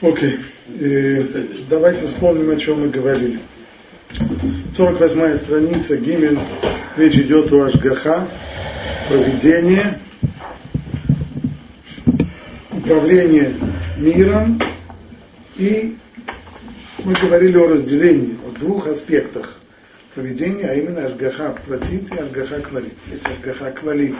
Окей. Э, давайте вспомним, о чем мы говорили. 48 страница, Гимель. Речь идет о Ашгаха, проведение, управление миром. И мы говорили о разделении, о двух аспектах проведения, а именно Ашгаха Протит и Ашгаха Клалит. Есть Ашгаха Клалит,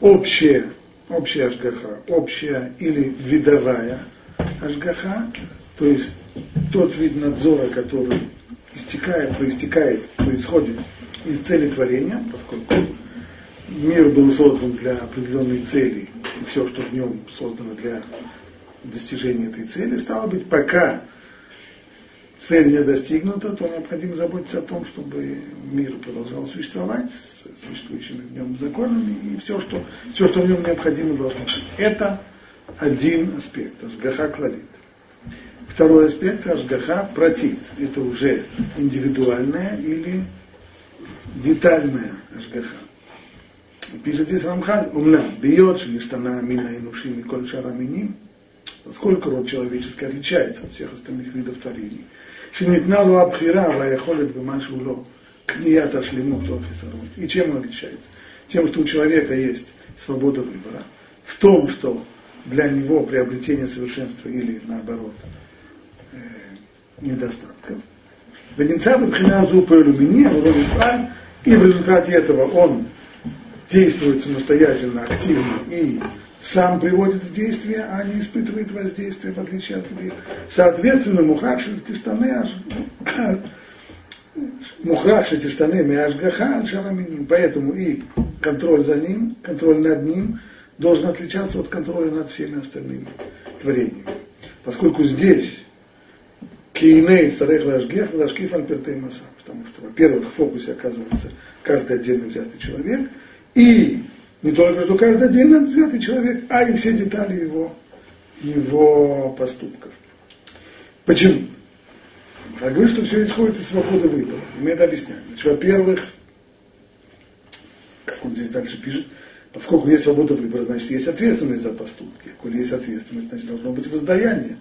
общее, общая Ашгаха, общая или видовая – Ашгаха, то есть тот вид надзора, который истекает, проистекает, происходит из цели творения, поскольку мир был создан для определенной цели, и все, что в нем создано для достижения этой цели, стало быть, пока цель не достигнута, то необходимо заботиться о том, чтобы мир продолжал существовать с существующими в нем законами, и все, что, все, что в нем необходимо, должно быть. Это один аспект, Ашгаха клалит. Второй аспект Ашгаха протит. Это уже индивидуальная или детальная Ашгаха. Пишет здесь Рамхаль, умна, бьет, штана мина и нуши и коль шараминим, поскольку род человеческий отличается от всех остальных видов творений. Шинитна лу абхира ваяхолет бимашу ло кният шлему фисарон. И чем он отличается? Тем, что у человека есть свобода выбора. В том, что для него приобретение совершенства или наоборот э, недостатков. И в результате этого он действует самостоятельно, активно и сам приводит в действие, а не испытывает воздействие, в отличие от других. Соответственно, Мухакши Тиштане Мухрахши Тиштане Мяшгаха Шараминим. Поэтому и контроль за ним, контроль над ним – должен отличаться от контроля над всеми остальными творениями. Поскольку здесь Кейней Царек Лашгех Лашкиф Альпертей Маса. Потому что, во-первых, в фокусе оказывается каждый отдельно взятый человек, и не только что каждый отдельно взятый человек, а и все детали его, его поступков. Почему? Я говорю, что все исходит из свободы выбора. И мы это объясняем. Во-первых, как он здесь дальше пишет, Поскольку есть свобода выбора, значит, есть ответственность за поступки. Коли есть ответственность, значит, должно быть воздаяние.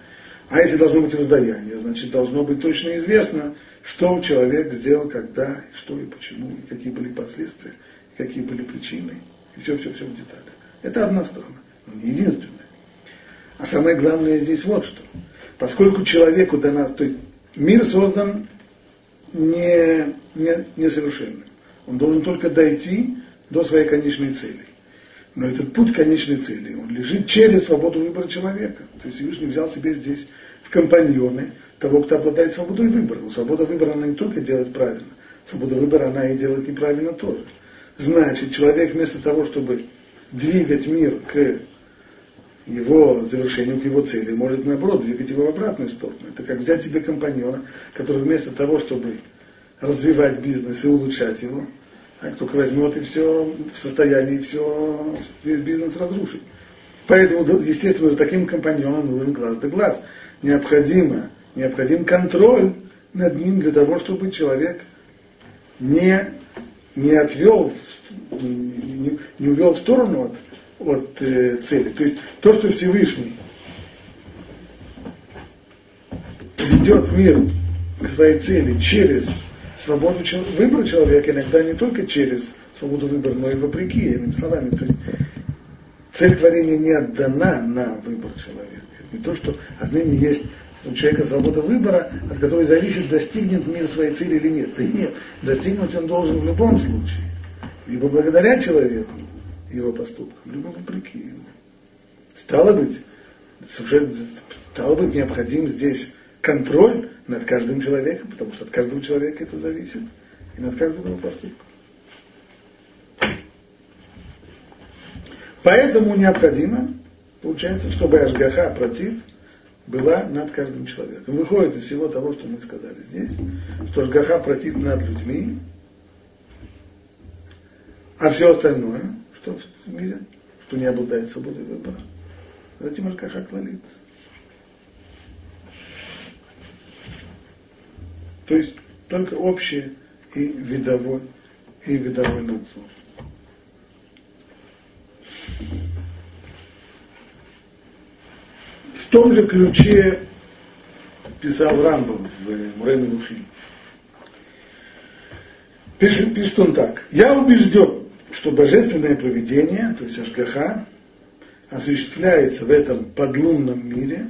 А если должно быть воздаяние, значит, должно быть точно известно, что человек сделал, когда, и что и почему, и какие были последствия, и какие были причины, и все-все-все в деталях. Это одна сторона, но не единственная. А самое главное здесь вот что. Поскольку человеку дана, то есть мир создан не, не, несовершенным. Он должен только дойти до своей конечной цели. Но этот путь конечной цели, он лежит через свободу выбора человека. То есть Всевышний взял себе здесь в компаньоны того, кто обладает свободой выбора. Но свобода выбора, она не только делает правильно, свобода выбора, она и делает неправильно тоже. Значит, человек вместо того, чтобы двигать мир к его завершению, к его цели, может наоборот двигать его в обратную сторону. Это как взять себе компаньона, который вместо того, чтобы развивать бизнес и улучшать его, а только возьмет и все в состоянии все, весь бизнес разрушить. Поэтому, естественно, за таким компаньоном нужен глаз да глаз. Необходимо, необходим контроль над ним для того, чтобы человек не, не отвел, не, не увел в сторону от, от э, цели. То есть то, что Всевышний ведет мир к своей цели через свободу выбора человека иногда не только через свободу выбора, но и вопреки, иными словами. То есть цель творения не отдана на выбор человека. Это не то, что отныне есть у человека свобода выбора, от которой зависит, достигнет мир своей цели или нет. Да нет, достигнуть он должен в любом случае. Либо благодаря человеку, его поступкам, либо вопреки ему. Стало быть, совершенно, стало быть необходим здесь контроль над каждым человеком, потому что от каждого человека это зависит, и над каждым его поступком. Поэтому необходимо, получается, чтобы Ашгаха протит была над каждым человеком. Выходит из всего того, что мы сказали здесь, что Ашгаха протит над людьми, а все остальное, что в мире, что не обладает свободой выбора, затем Ашгаха клалит. То есть только общее и видовой, и видовой надзор. том же ключе писал Рамбам в Мурен Рухим. Пишет, пишет он так. Я убежден, что божественное проведение, то есть Ашгаха, осуществляется в этом подлунном мире.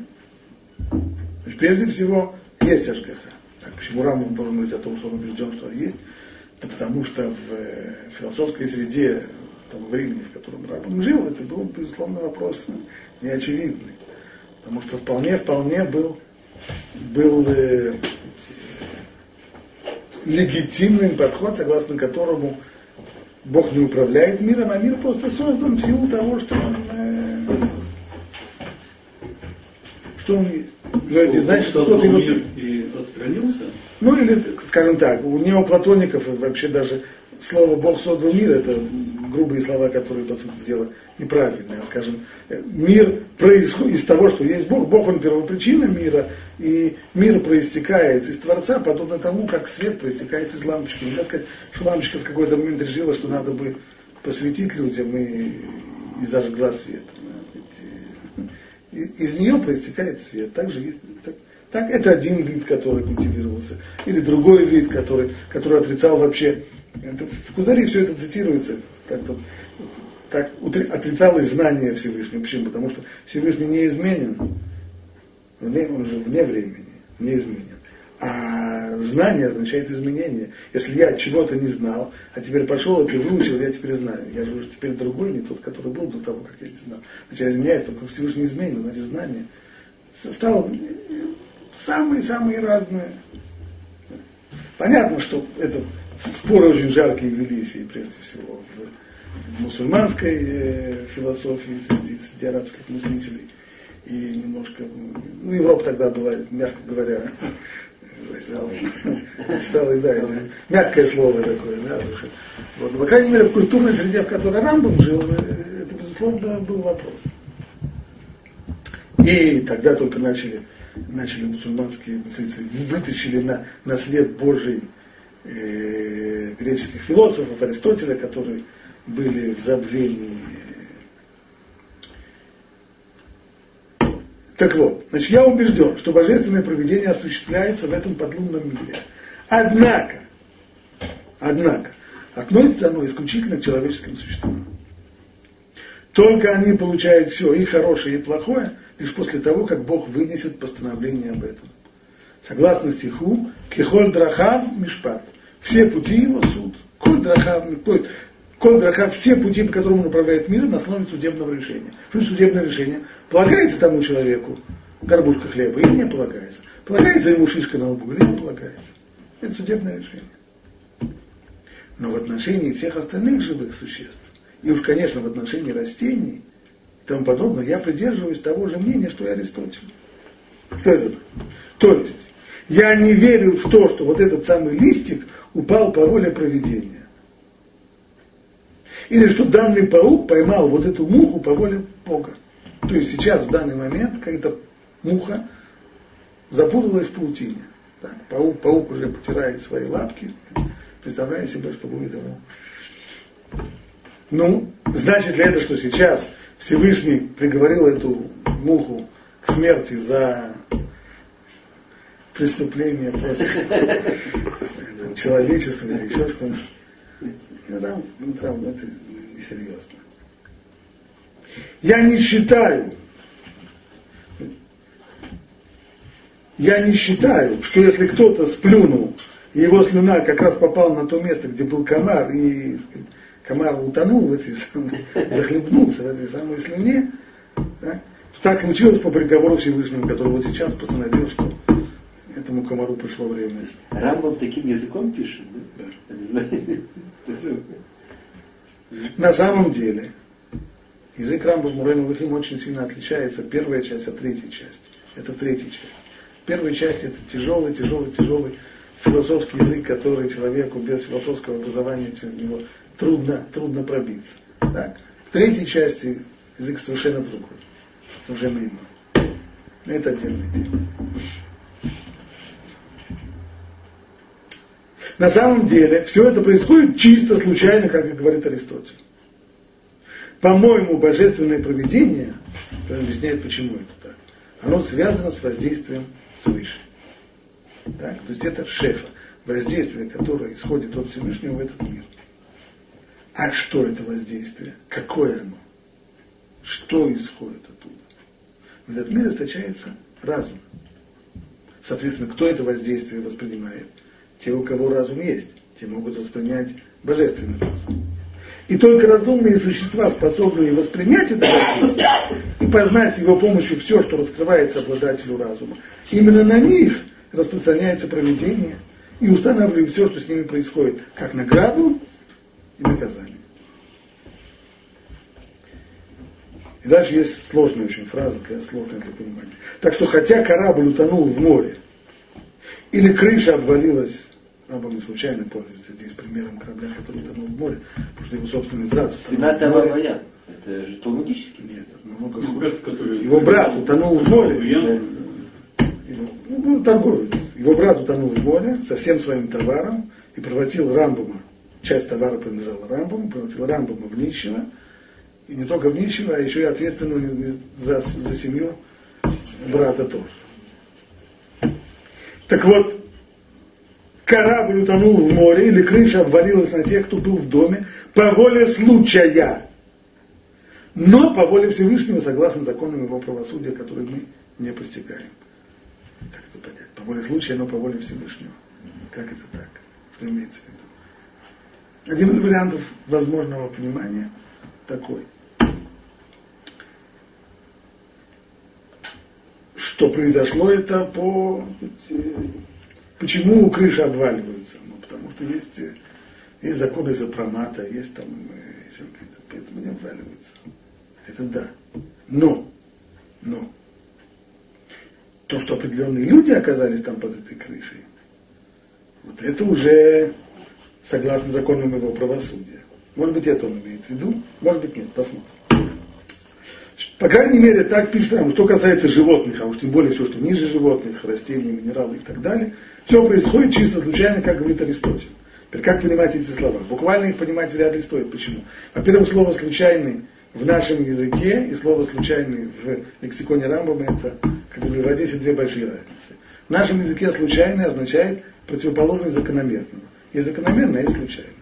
Прежде всего есть Ашгаха. Так, почему Рамбам должен говорить о том, что он убежден, что есть? Это потому что в э, философской среде того времени, в котором Рамбам жил, это был, безусловно, вопрос неочевидный. Потому что вполне, вполне был, был э, легитимный подход, согласно которому Бог не управляет миром, а мир просто создан в силу того, что он, э, что он есть. Но это не значит, что кто-то его... отстранился? Ну или, скажем так, у неоплатоников вообще даже слово Бог создал мир, это грубые слова, которые, по сути дела, неправильные. Скажем, мир происходит из того, что есть Бог, Бог он первопричина мира, и мир проистекает из Творца, подобно тому, как свет проистекает из лампочки. Нельзя сказать, что лампочка в какой-то момент решила, что надо бы посветить людям и, и зажгла свет. Из нее проистекает свет. Так же есть, так, это один вид, который культивировался. Или другой вид, который, который отрицал вообще. Это, в Кузаре все это цитируется. Так, так отрицалось знание Всевышнего. Почему? Потому что Всевышний не изменен. Вне, он же вне времени, не изменен. А знание означает изменение. Если я чего-то не знал, а теперь пошел и выучил, я теперь знаю. Я же уже теперь другой, не тот, который был до того, как я не знал. Значит, я изменяюсь, только Всевышний изменен, значит, знание стало самые-самые разные. Понятно, что это споры очень жаркие велись, и прежде всего в, мусульманской э, философии среди, среди арабских мыслителей. И немножко, ну, Европа тогда была, мягко говоря, стало, да, это мягкое слово такое, да, вот, по крайней мере, в культурной среде, в которой Рамбом жил, э, это, безусловно, был вопрос. И тогда только начали начали мусульманские мыслители, вытащили на, на свет Божий э, греческих философов, Аристотеля, которые были в забвении. Так вот, значит, я убежден, что божественное проведение осуществляется в этом подлунном мире. Однако, однако, относится оно исключительно к человеческим существам. Только они получают все, и хорошее, и плохое, лишь после того, как Бог вынесет постановление об этом. Согласно стиху, Кихоль Драхав Мишпат. Все пути его суд. Коль Драхав, Коль Драхав, все пути, по которым он управляет миром, на основе судебного решения. Что судебное решение? Полагается тому человеку горбушка хлеба или не полагается? Полагается ему шишка на лбу или не полагается? Это судебное решение. Но в отношении всех остальных живых существ, и уж, конечно, в отношении растений, и тому подобное, я придерживаюсь того же мнения, что и Аристотель. Что это? То есть, я не верю в то, что вот этот самый листик упал по воле проведения. Или что данный паук поймал вот эту муху по воле Бога. То есть сейчас, в данный момент, когда муха запуталась в паутине. Так, паук, паук уже потирает свои лапки, представляя себе, что будет ему. Ну, значит ли это, что сейчас Всевышний приговорил эту муху к смерти за преступление против человечества или еще что-то. Ну, там, ну, там это несерьезно. Я не считаю, я не считаю, что если кто-то сплюнул, и его слюна как раз попала на то место, где был комар, и комар утонул в этой самой, захлебнулся в этой самой слюне, да, то так случилось по приговору Всевышнему, который вот сейчас постановил, что этому комару пришло время. Рамбов таким языком пишет, да? Да. На самом деле, язык Рамбов Мурена Лухим очень сильно отличается первая часть от третьей части. Это в третьей части. В первой части это тяжелый, тяжелый, тяжелый философский язык, который человеку без философского образования через него трудно, трудно пробиться. Так? В третьей части язык совершенно другой, совершенно иной. Это отдельная тема. На самом деле все это происходит чисто случайно, как и говорит Аристотель. По-моему, божественное проведение, он объясняет, почему это так. оно связано с воздействием свыше. Так? То есть это шефа, воздействие, которое исходит от Всевышнего в этот мир. А что это воздействие? Какое оно? Что исходит оттуда? В этот мир источается разум. Соответственно, кто это воздействие воспринимает? Те, у кого разум есть, те могут воспринять божественный разум. И только разумные существа, способные воспринять это воздействие и познать его помощью все, что раскрывается обладателю разума, именно на них распространяется проведение и устанавливает все, что с ними происходит, как награду и наказание. И дальше есть сложная очень фраза, такая сложная для понимания. Так что хотя корабль утонул в море, или крыша обвалилась, Раба не случайно пользуется здесь примером корабля, который утонул в море, потому что его собственный брат утонул в море. Это же талмудический? Нет, намного ну, хуже. Его брат утонул в море. Его, ну, торговец. Его брат утонул в море со всем своим товаром и превратил Рамбома, часть товара принадлежала Рамбому, превратил Рамбома в нищего, и не только в нищего, а еще и ответственного за, за семью брата тоже. Так вот, корабль утонул в море, или крыша обвалилась на тех, кто был в доме, по воле случая. Но по воле Всевышнего, согласно законам его правосудия, которые мы не постигаем. Как это понять? По воле случая, но по воле Всевышнего. Как это так? Что имеется в виду? Один из вариантов возможного понимания такой – что произошло это по... Почему крыши обваливаются? Ну, потому что есть, есть законы запромата, есть там еще какие-то, поэтому они обваливаются. Это да. Но, но, то, что определенные люди оказались там под этой крышей, вот это уже согласно законам его правосудия. Может быть, это он имеет в виду, может быть, нет, посмотрим. По крайней мере, так пишет нам, что касается животных, а уж тем более все, что ниже животных, растений, минералы и так далее, все происходит чисто случайно, как говорит Аристотель. Теперь как понимать эти слова? Буквально их понимать вряд ли стоит. Почему? Во-первых, слово «случайный» в нашем языке и слово «случайный» в лексиконе Рамбома это, как бы, в здесь две большие разницы. В нашем языке «случайный» означает противоположность закономерного. Есть закономерное, а есть случайное.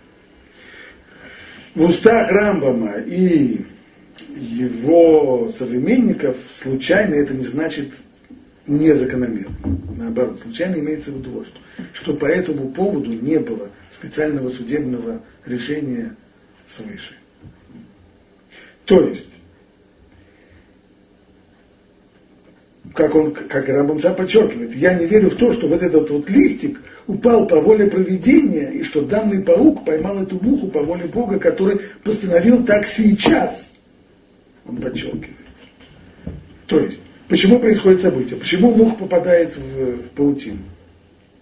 В устах Рамбома и его современников случайно это не значит незакономерно. Наоборот, случайно имеется в виду что. Что по этому поводу не было специального судебного решения свыше. То есть, как он, как Рамбам сам подчеркивает, я не верю в то, что вот этот вот листик упал по воле проведения, и что данный паук поймал эту муху по воле Бога, который постановил так сейчас он подчеркивает. То есть, почему происходит событие? Почему мух попадает в, в паутину?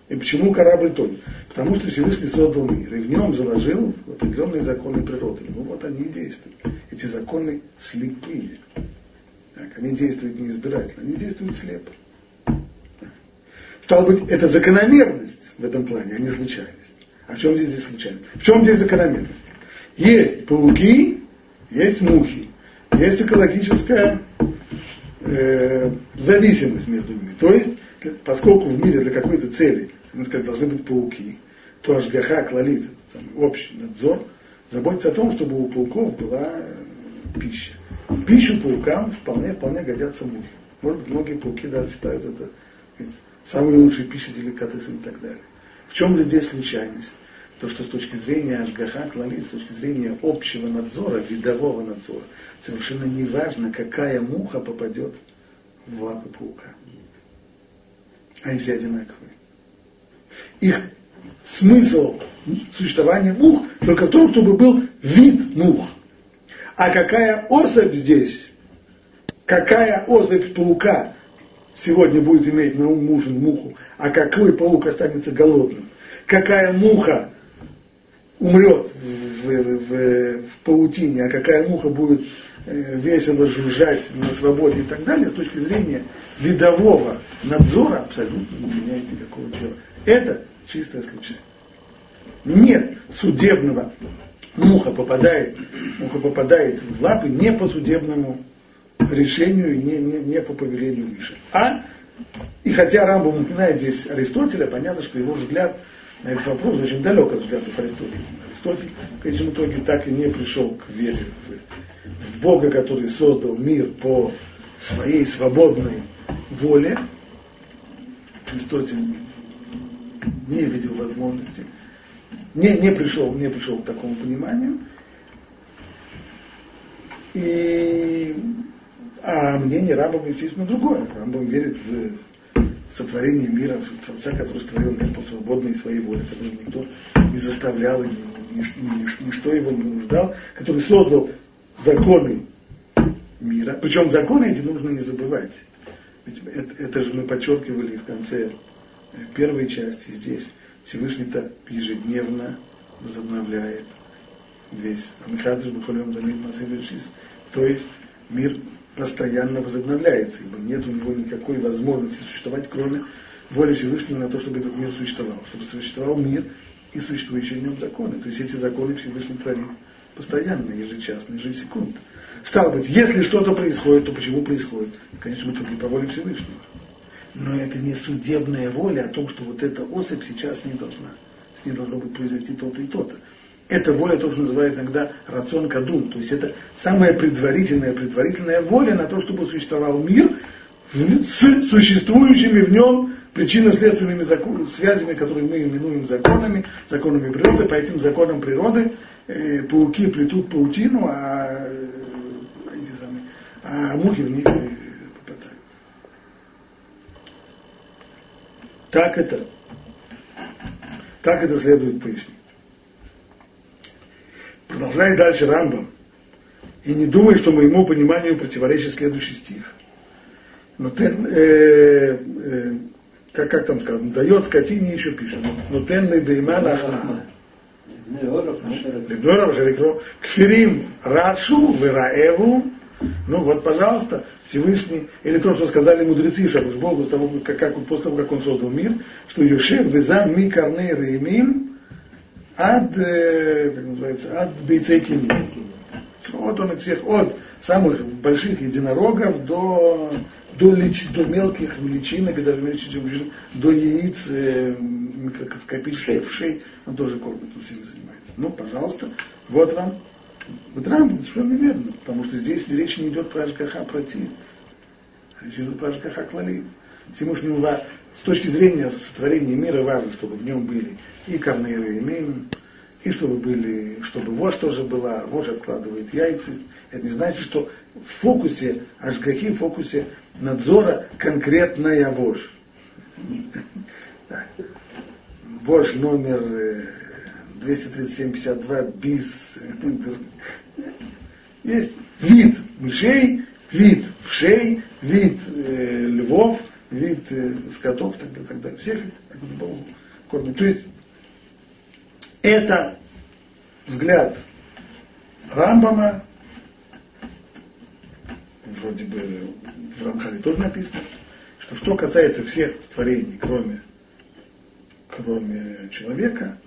И почему корабль тонет? Потому что Всевышний создал мир, и в нем заложил определенные законы природы. Ну вот они и действуют. Эти законы слепые. Они действуют неизбирательно, они действуют слепо. Стало быть, это закономерность в этом плане, а не случайность. А в чем здесь, здесь случайность? В чем здесь закономерность? Есть пауки, есть мухи есть экологическая э, зависимость между ними. То есть, поскольку в мире для какой-то цели, мы сказали, должны быть пауки, то Ашгаха, Клалит, общий надзор, заботится о том, чтобы у пауков была э, пища. Пищу паукам вполне, вполне годятся мухи. Может быть, многие пауки даже считают это самой лучшей пищей, и так далее. В чем же здесь случайность? то, что с точки зрения Ашгаха Клали, с точки зрения общего надзора, видового надзора, совершенно не важно, какая муха попадет в лапы паука. Они все одинаковые. Их смысл существования мух только в том, чтобы был вид мух. А какая особь здесь, какая особь паука сегодня будет иметь на ум мужин муху, а какой паук останется голодным, какая муха умрет в, в, в, в паутине, а какая муха будет э, весело жужжать на свободе и так далее, с точки зрения видового надзора абсолютно не меняет никакого дела. Это чистая случайность. Нет судебного. Муха попадает, муха попадает в лапы не по судебному решению, не, не, не по повелению выше. А, и хотя Рамбам упоминает здесь Аристотеля, понятно, что его взгляд на этот вопрос очень далек от взглядов Аристотеля. Аристотель в конечном итоге так и не пришел к вере в Бога, который создал мир по своей свободной воле. Аристотель не видел возможности, не, не, пришел, не пришел к такому пониманию. И, а мнение Рамбова, естественно, другое. Рамбам верит в сотворение мира, в Творца, который створил мир по свободной своей воле, который никто не заставлял и ни, ни, ни, ничто его не нуждал, который создал законы мира. Причем законы эти нужно не забывать. Ведь это, это же мы подчеркивали в конце первой части здесь. Всевышний-то ежедневно возобновляет весь. Амихадыш Бухалем Замид То есть мир постоянно возобновляется, ибо нет у него никакой возможности существовать, кроме воли Всевышнего на то, чтобы этот мир существовал, чтобы существовал мир и существующие в нем законы. То есть эти законы Всевышний творит постоянно, ежечасно, ежесекундно. Стало быть, если что-то происходит, то почему происходит? Конечно, мы не по воле Всевышнего. Но это не судебная воля о том, что вот эта особь сейчас не должна. С ней должно быть произойти то-то и то-то. Это воля тоже называют иногда рацион кадум, то есть это самая предварительная, предварительная воля на то, чтобы существовал мир с существующими в нем причинно-следственными связями, которые мы именуем законами, законами природы. По этим законам природы э, пауки плетут паутину, а, э, а мухи в них э, попадают. Так это, так это следует пояснить. Продолжает дальше Рамбам. И не думай, что моему пониманию противоречит следующий стих. Но тен, э, э, как, как там сказано, дает скотине еще пишет, но тен ли бейма лахна. Кфирим рашу вераеву, ну вот, пожалуйста, Всевышний, или то, что сказали мудрецы, что уж Богу, с того, как, как, после того, как он создал мир, что Юшев везам ми карней реймим, ад, э, как называется, ад бейцейкини. Вот он их всех, от самых больших единорогов до, до, лич, до мелких личинок, и даже меньше, чем личинок, до яиц э, микроскопических вшей, он тоже кормит, он всеми занимается. Ну, пожалуйста, вот вам. Вот Рамбам совершенно верно, потому что здесь речь не идет про Ашгаха протит, речь идет про Ашгаха клалит. Всемышнему с точки зрения сотворения мира важно, чтобы в нем были и карнейры, и мейм, и чтобы были, чтобы вождь тоже была, вождь откладывает яйца. Это не значит, что в фокусе, ашгахи, в фокусе надзора конкретная вождь. Вождь номер 237-52 э, bis. Есть вид мышей, вид вшей, вид э, львов, вид э, скотов, так далее, так далее. Всех кормят. То есть это взгляд Рамбама, вроде бы в Рамхале тоже написано, что что касается всех творений, кроме, кроме человека,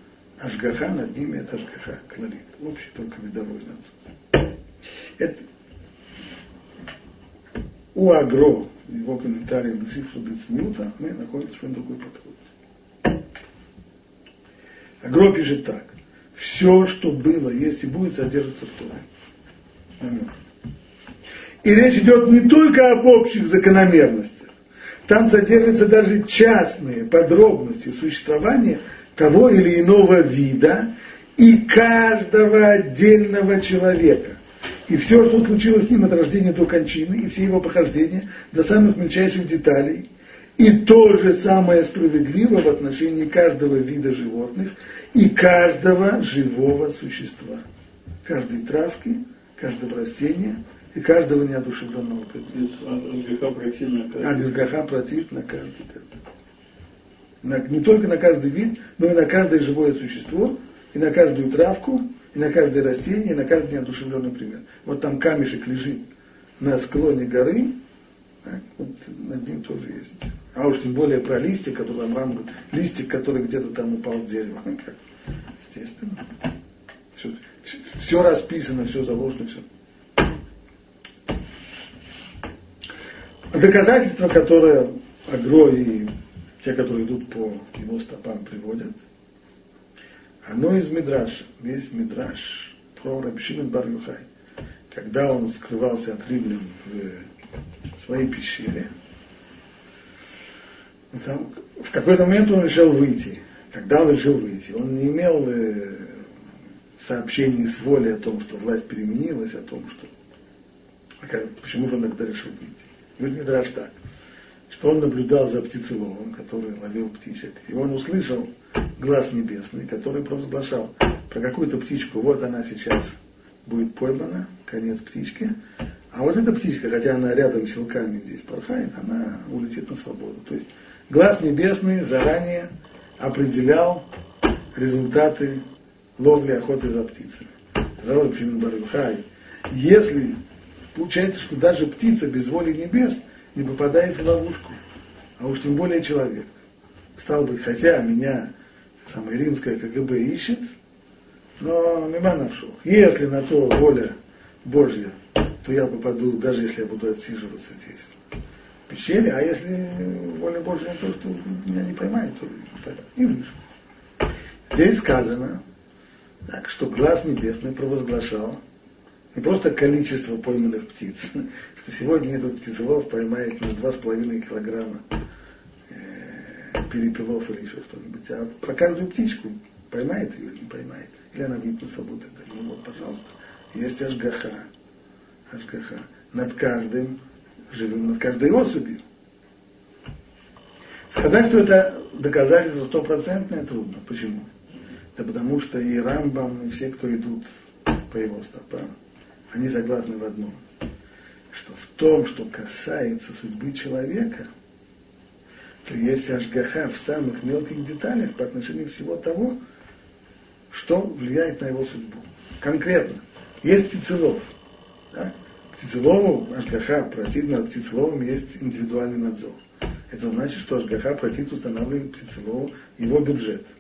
Ашгаха над ними это Ашгаха кларит. Общий только видовой надзор. Это у Агро, его комментарии на цифру Децнюта, мы находим совершенно другой подход. Агро пишет так. Все, что было, есть и будет, содержится в Торе. Аминь. И речь идет не только об общих закономерностях. Там содержатся даже частные подробности существования того или иного вида и каждого отдельного человека. И все, что случилось с ним от рождения до кончины, и все его прохождения до самых мельчайших деталей. И то же самое справедливо в отношении каждого вида животных и каждого живого существа. Каждой травки, каждого растения и каждого неодушевленного предмета. А Гиргаха против на каждый. На, не только на каждый вид, но и на каждое живое существо, и на каждую травку, и на каждое растение, и на каждый неодушевленный предмет. Вот там камешек лежит на склоне горы, так, вот над ним тоже есть. А уж тем более про листья, которые там рамбы, листик, который где-то там упал с дерева. Как? Естественно. Все, все, расписано, все заложено, все. доказательство, которое Агро и те, которые идут по его стопам, приводят, оно из Мидраша. Весь Мидраш про Рабшимин бар -Юхай. Когда он скрывался от римлян в своей пещере, там, в какой-то момент он решил выйти. Когда он решил выйти, он не имел э, сообщений с волей о том, что власть переменилась, о том, что... Почему же он тогда решил выйти? Говорит Мидраш так, что он наблюдал за птицеловом, который ловил птичек, и он услышал глаз небесный, который провозглашал про какую-то птичку, вот она сейчас будет поймана, конец птички, а вот эта птичка, хотя она рядом с силками здесь порхает, она улетит на свободу. То есть глаз небесный заранее определял результаты ловли охоты за птицами. Завод Барюхай. Если получается, что даже птица без воли небес не попадает в ловушку, а уж тем более человек. Стал быть, хотя меня самое римское КГБ ищет, но мимо навшух. Если на то воля Божья, то я попаду, даже если я буду отсиживаться здесь в пещере, а если воля Божья то, что меня не поймает, то и выше. Здесь сказано, так, что глаз небесный провозглашал не просто количество пойманных птиц, что сегодня этот птицелов поймает на 2,5 килограмма э, перепелов или еще что-нибудь, а про каждую птичку поймает ее или не поймает, или она выйдет на так далее. Ну вот, пожалуйста, есть ажгаха, ажгаха, над каждым живым, над каждой особью. Сказать, что это доказательство стопроцентное, трудно. Почему? Да потому что и Рамбам, и все, кто идут по его стопам, они согласны в одном, что в том, что касается судьбы человека, то есть ажгаха в самых мелких деталях по отношению всего того, что влияет на его судьбу. Конкретно, есть птицелов. Да? Птицелову Ашгаха протит над птицеловым есть индивидуальный надзор. Это значит, что Ашгаха протит устанавливает птицелову его бюджет –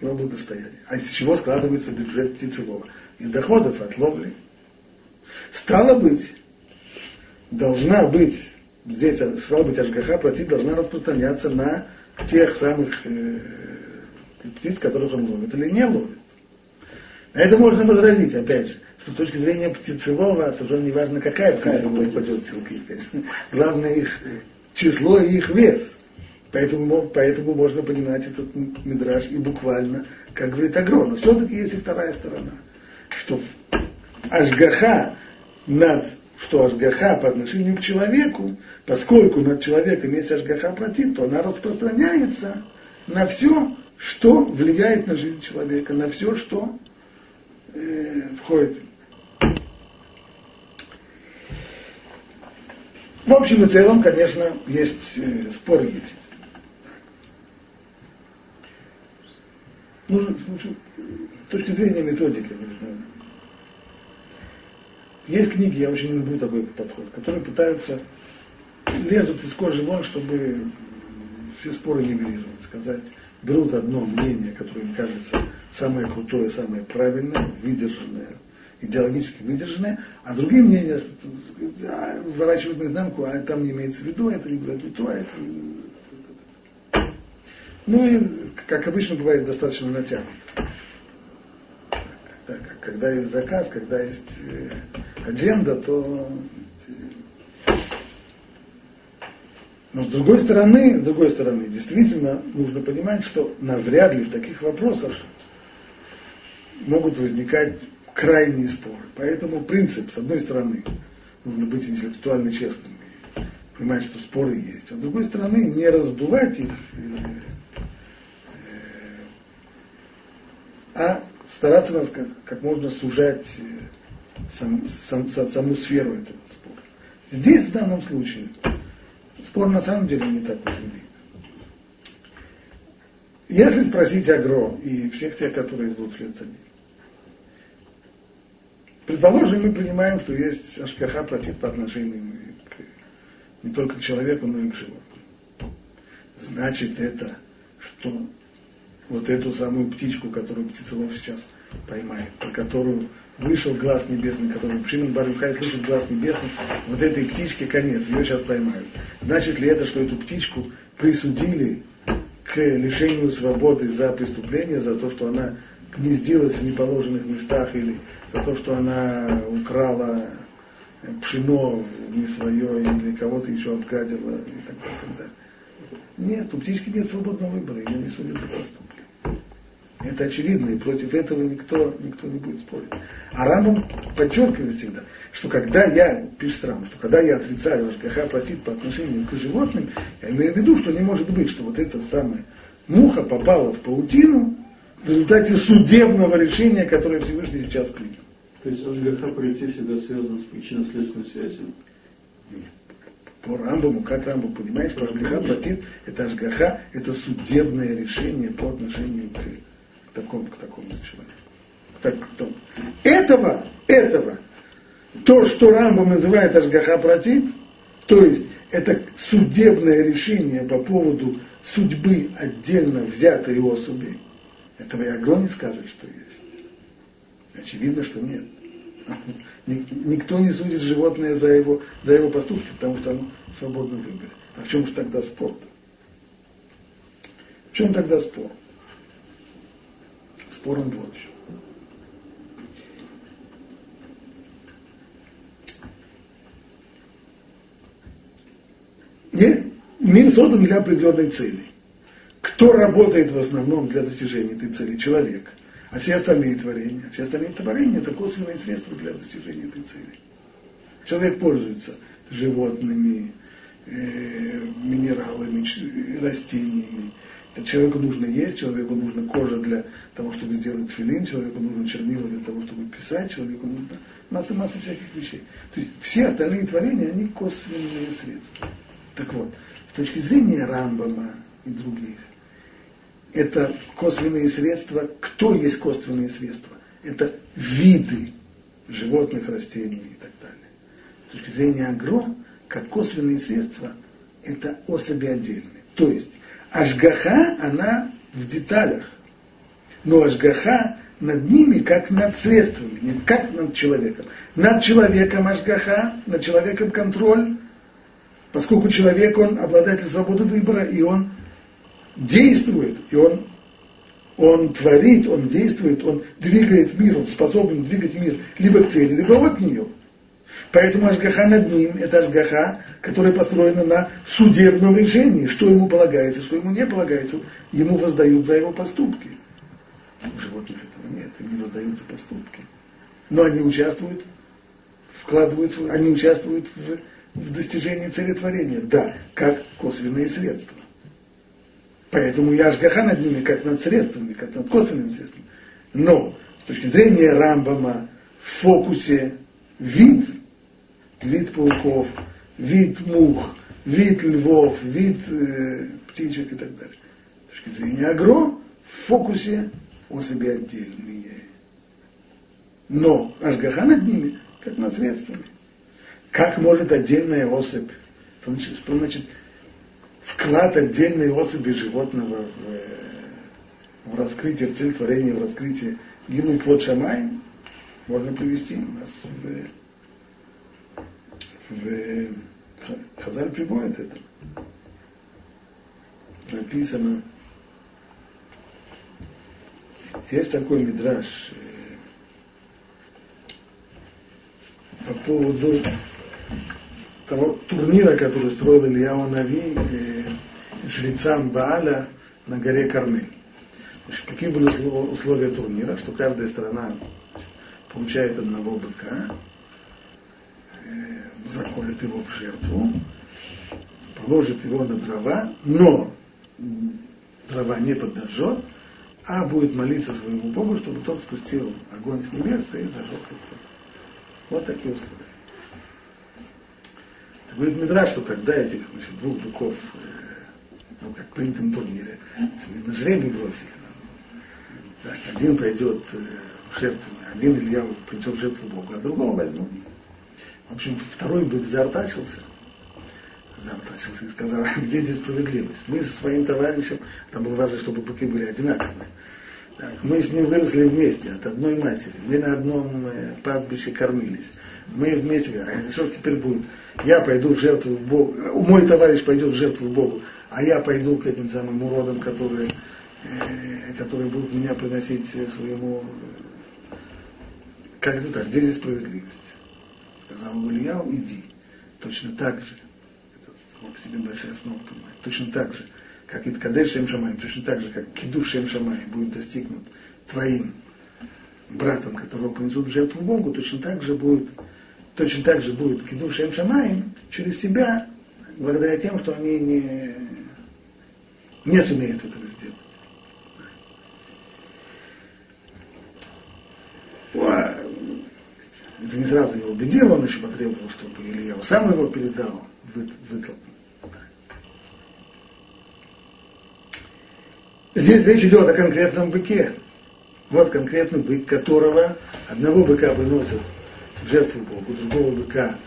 его благосостояние. А из чего складывается бюджет птицелова? Из доходов от ловли. Стало быть, должна быть, здесь стало быть, Ашгаха платить должна распространяться на тех самых э, птиц, которых он ловит или не ловит. На это можно возразить, опять же, что с точки зрения птицелова совершенно не важно, какая птица упадет в силки. Главное их число и их вес. Поэтому, поэтому можно понимать этот мидраж и буквально, как говорит Агро. Но все-таки есть и вторая сторона. Что Ашгаха над что Ашгаха по отношению к человеку, поскольку над человеком есть Ашгаха против, то она распространяется на все, что влияет на жизнь человека, на все, что э, входит. В общем и целом, конечно, есть э, спор есть. Нужно, с точки зрения методики нужно. Есть книги, я очень люблю такой подход, которые пытаются лезут из кожи вон, чтобы все споры нивелировать, сказать, берут одно мнение, которое им кажется самое крутое, самое правильное, выдержанное, идеологически выдержанное, а другие мнения а, выворачивают наизнанку, а там не имеется в виду, это не говорят не то, а это ну и, как обычно бывает, достаточно натянут. Когда есть заказ, когда есть э, адженда, то... Э, но с другой стороны, с другой стороны, действительно нужно понимать, что навряд ли в таких вопросах могут возникать крайние споры. Поэтому принцип, с одной стороны, нужно быть интеллектуально честным, понимать, что споры есть, а с другой стороны, не раздувать их, стараться как, как можно сужать э, сам, сам, саму сферу этого спора. Здесь, в данном случае, спор на самом деле не так уж велик. Если спросить Агро и всех тех, которые идут вслед за ним, предположим, мы принимаем, что есть Ашкаха против по отношению к, не только к человеку, но и к животным. Значит это, что вот эту самую птичку, которую птицелов сейчас поймает, про которую вышел глаз небесный, который Шимон Барюхай слышит глаз небесный, вот этой птичке конец, ее сейчас поймают. Значит ли это, что эту птичку присудили к лишению свободы за преступление, за то, что она гнездилась в неположенных местах или за то, что она украла пшено не свое или кого-то еще обгадила и так далее. Нет, у птички нет свободного выбора, ее не судят за поступки. Это очевидно, и против этого никто, никто не будет спорить. А Рамбам подчеркивает всегда, что когда я, пишет Рамбам, что когда я отрицаю ЖКХ платит по отношению к животным, я имею в виду, что не может быть, что вот эта самая муха попала в паутину в результате судебного решения, которое Всевышний сейчас принял. То есть ЖКХ прийти всегда связано с причинно-следственной связью? Нет по Рамбаму, как Рамбам понимает, что Ашгаха платит, это Ашгаха, это судебное решение по отношению к такому, к такому человеку. К Этого, этого, то, что Рамбам называет Ашгаха то есть это судебное решение по поводу судьбы отдельно взятой особи, этого Агро не скажет, что есть. Очевидно, что нет. Никто не судит животное за его, за его поступки, потому что оно свободно выборе. А в чем же тогда спор? -то? В чем тогда спор? Спор он вот в чем. Мир создан для определенной цели. Кто работает в основном для достижения этой цели? Человек – а все остальные творения, все остальные творения это косвенные средства для достижения этой цели. Человек пользуется животными, э, минералами, растениями. Человеку нужно есть, человеку нужна кожа для того, чтобы сделать филин, человеку нужно чернила для того, чтобы писать, человеку нужно масса-масса всяких вещей. То есть все остальные творения, они косвенные средства. Так вот, с точки зрения Рамбама и других, это косвенные средства. Кто есть косвенные средства? Это виды животных, растений и так далее. С точки зрения агро, как косвенные средства, это особи отдельные. То есть Ашгаха, она в деталях. Но Ашгаха над ними как над средствами, не как над человеком. Над человеком Ашгаха, над человеком контроль, поскольку человек, он обладатель свободы выбора, и он действует, и он, он творит, он действует, он двигает мир, он способен двигать мир либо к цели, либо от нее. Поэтому Ашгаха над ним – это Ашгаха, которая построена на судебном решении, что ему полагается, что ему не полагается, ему воздают за его поступки. У животных этого нет, им не воздаются поступки. Но они участвуют, вкладывают, они участвуют в, в достижении целетворения, да, как косвенные средства. Поэтому я ажгаха над ними как над средствами, как над косвенными средствами. Но с точки зрения Рамбама в фокусе вид, вид пауков, вид мух, вид львов, вид э, птичек и так далее. С точки зрения агро в фокусе особи отдельные. Но ажгаха над ними как над средствами. Как может отдельная особь, что значит, что значит вклад отдельной особи животного в, э, в раскрытие, в цель творения, в раскрытие Гилу и Квот Шамай, можно привести у нас в Хазаль приводит это. Написано, есть такой мидраж э, по поводу того турнира, который строил Илья Нави э, жрецам Бааля на горе Кармель. Какие были условия турнира? Что каждая страна получает одного быка, заколет его в жертву, положит его на дрова, но дрова не подожжет, а будет молиться своему Богу, чтобы тот спустил огонь с небес и зажег это. Вот такие условия. Говорит Медраж, что когда этих значит, двух быков, э, ну, как принято на турнире, видно, жребий бросили. Да, один пойдет э, в жертву, один Илья в жертву Богу, а другого возьму. В общем, второй бык заортачился, заортачился и сказал, а где здесь справедливость? Мы со своим товарищем, там было важно, чтобы быки были одинаковые, Так, мы с ним выросли вместе, от одной матери. Мы на одном э, пастбище кормились. Мы вместе, а что теперь будет? Я пойду в жертву в Богу, мой товарищ пойдет в жертву Богу, а я пойду к этим самым уродам, которые, э, которые будут меня приносить своему... Как это так? Где здесь справедливость? Сказал Ильяу, иди. Точно так же, это по себе большая основа понимает, точно так же, как и Кадеш Шем Шамай, точно так же, как Киду Шем Шамай будет достигнут твоим братом, которого принесут в жертву Богу, точно так же будет, точно так же будет Киду Шем Шамай через тебя, благодаря тем, что они не, не сумеют этого сделать. Не сразу его убедил, он еще потребовал, чтобы Илья сам его передал, вы, выкопал. Здесь речь идет о конкретном быке. Вот конкретный бык, которого одного быка приносят в жертву Богу, другого быка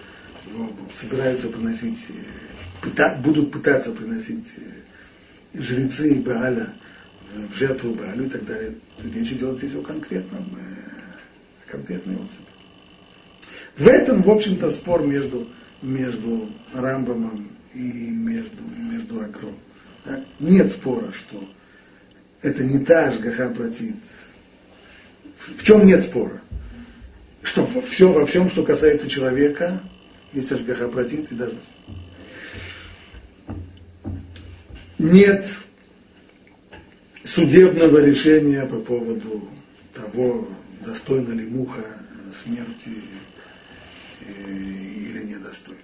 его собираются приносить, пыта, будут пытаться приносить э, жрецы Бааля в жертву Баалю и так далее. Речь идет здесь о конкретном, э, конкретной особи. В этом, в общем-то, спор между, между Рамбамом и между, между Акро. Так? Нет спора, что это не та Ашгаха протит. В чем нет спора? Что все, во всем, что касается человека, есть Ашгаха протит и даже нет судебного решения по поводу того, достойна ли муха смерти или недостойна.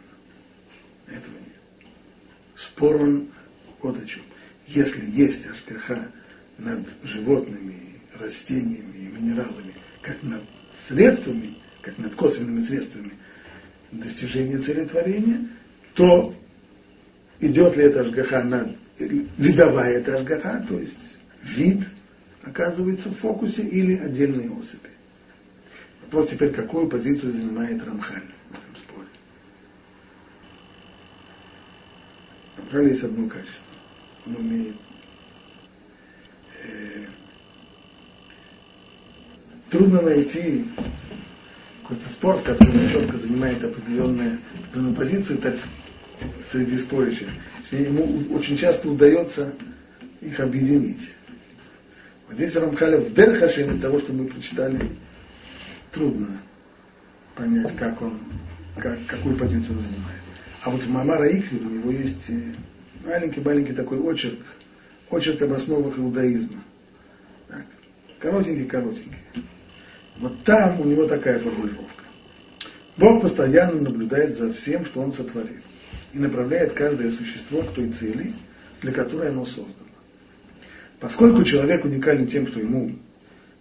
Этого нет. Спор он вот о чем. Если есть Ашгаха над животными, растениями и минералами, как над средствами, как над косвенными средствами достижения целетворения, то идет ли это ажгаха над видовая это ажгаха, то есть вид оказывается в фокусе или отдельные особи. Вопрос теперь, какую позицию занимает Рамхаль в этом споре. Рамхаль есть одно качество. Он умеет Э, трудно найти какой-то спорт, который четко занимает определенную, определенную позицию так, среди спорящих. Ему очень часто удается их объединить. Вот здесь Рамхаля в Дерхашем, из того, что мы прочитали, трудно понять, как он, как, какую позицию он занимает. А вот в Мамара Икри у него есть маленький-маленький такой очерк – очерк об основах иудаизма. Коротенький-коротенький. Вот там у него такая формулировка. Бог постоянно наблюдает за всем, что Он сотворил, и направляет каждое существо к той цели, для которой оно создано. Поскольку человек уникален тем, что ему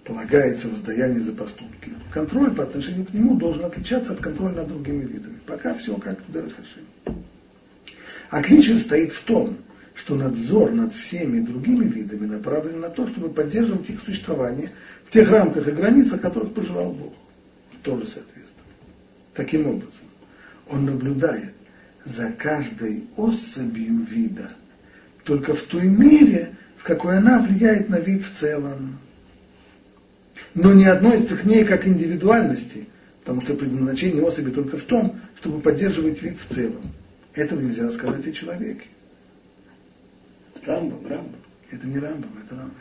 полагается воздаяние за поступки, контроль по отношению к нему должен отличаться от контроля над другими видами. Пока все как в Дарахашим. Отличие стоит в том, что надзор над всеми другими видами направлен на то, чтобы поддерживать их существование в тех рамках и границах, которых пожелал Бог. Тоже соответствует. Таким образом, он наблюдает за каждой особью вида только в той мере, в какой она влияет на вид в целом. Но не относится к ней как индивидуальности, потому что предназначение особи только в том, чтобы поддерживать вид в целом. Этого нельзя сказать о человеке. Рамбам, Рамбам. Это не Рамбам, это Рамбам.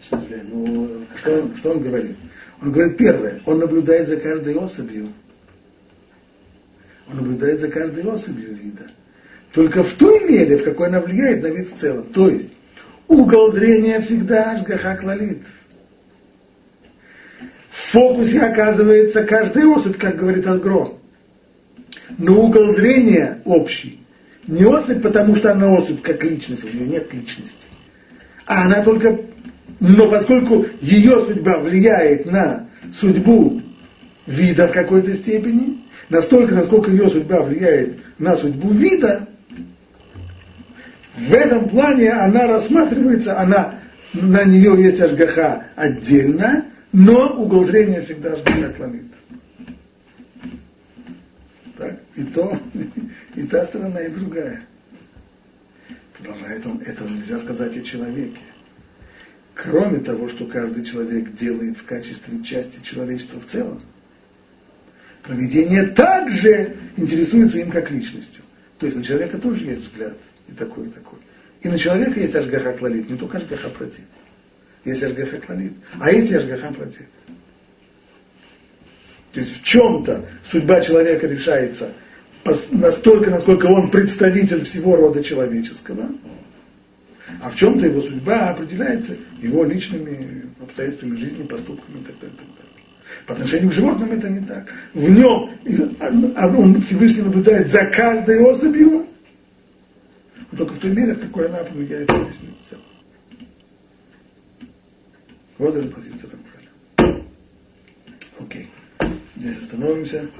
В смысле, ну... Что он, что он говорит? Он говорит, первое, он наблюдает за каждой особью. Он наблюдает за каждой особью вида. Только в той мере, в какой она влияет на вид в целом. То есть, угол зрения всегда ашгаха клалит. В фокусе оказывается каждая особь, как говорит Алгро. Но угол зрения общий. Не особь, потому что она особь как личность, у нее нет личности. А она только, но поскольку ее судьба влияет на судьбу вида в какой-то степени, настолько, насколько ее судьба влияет на судьбу вида, в этом плане она рассматривается, она, на нее есть ажгаха отдельно, но угол зрения всегда ажгаха клонит. Так? И то, и та сторона, и другая. Продолжает он, этого нельзя сказать о человеке. кроме того, что каждый человек делает в качестве части человечества в целом, проведение также интересуется им как личностью. То есть на человека тоже есть взгляд и такой, и такой. И на человека есть Ашгаха Клалит, не только Ашгаха Протит. Есть Ашгаха Клалит, а есть Ашгаха Протит. То есть в чем-то судьба человека решается настолько, насколько он представитель всего рода человеческого, а в чем-то его судьба определяется его личными обстоятельствами жизни, поступками и так далее. Так далее. По отношению к животным это не так. В нем он Всевышний наблюдает за каждой особью, но только в той мере, в какой она помогает весь мир в целом. Вот эта позиция Рамхаля. Окей. Здесь остановимся.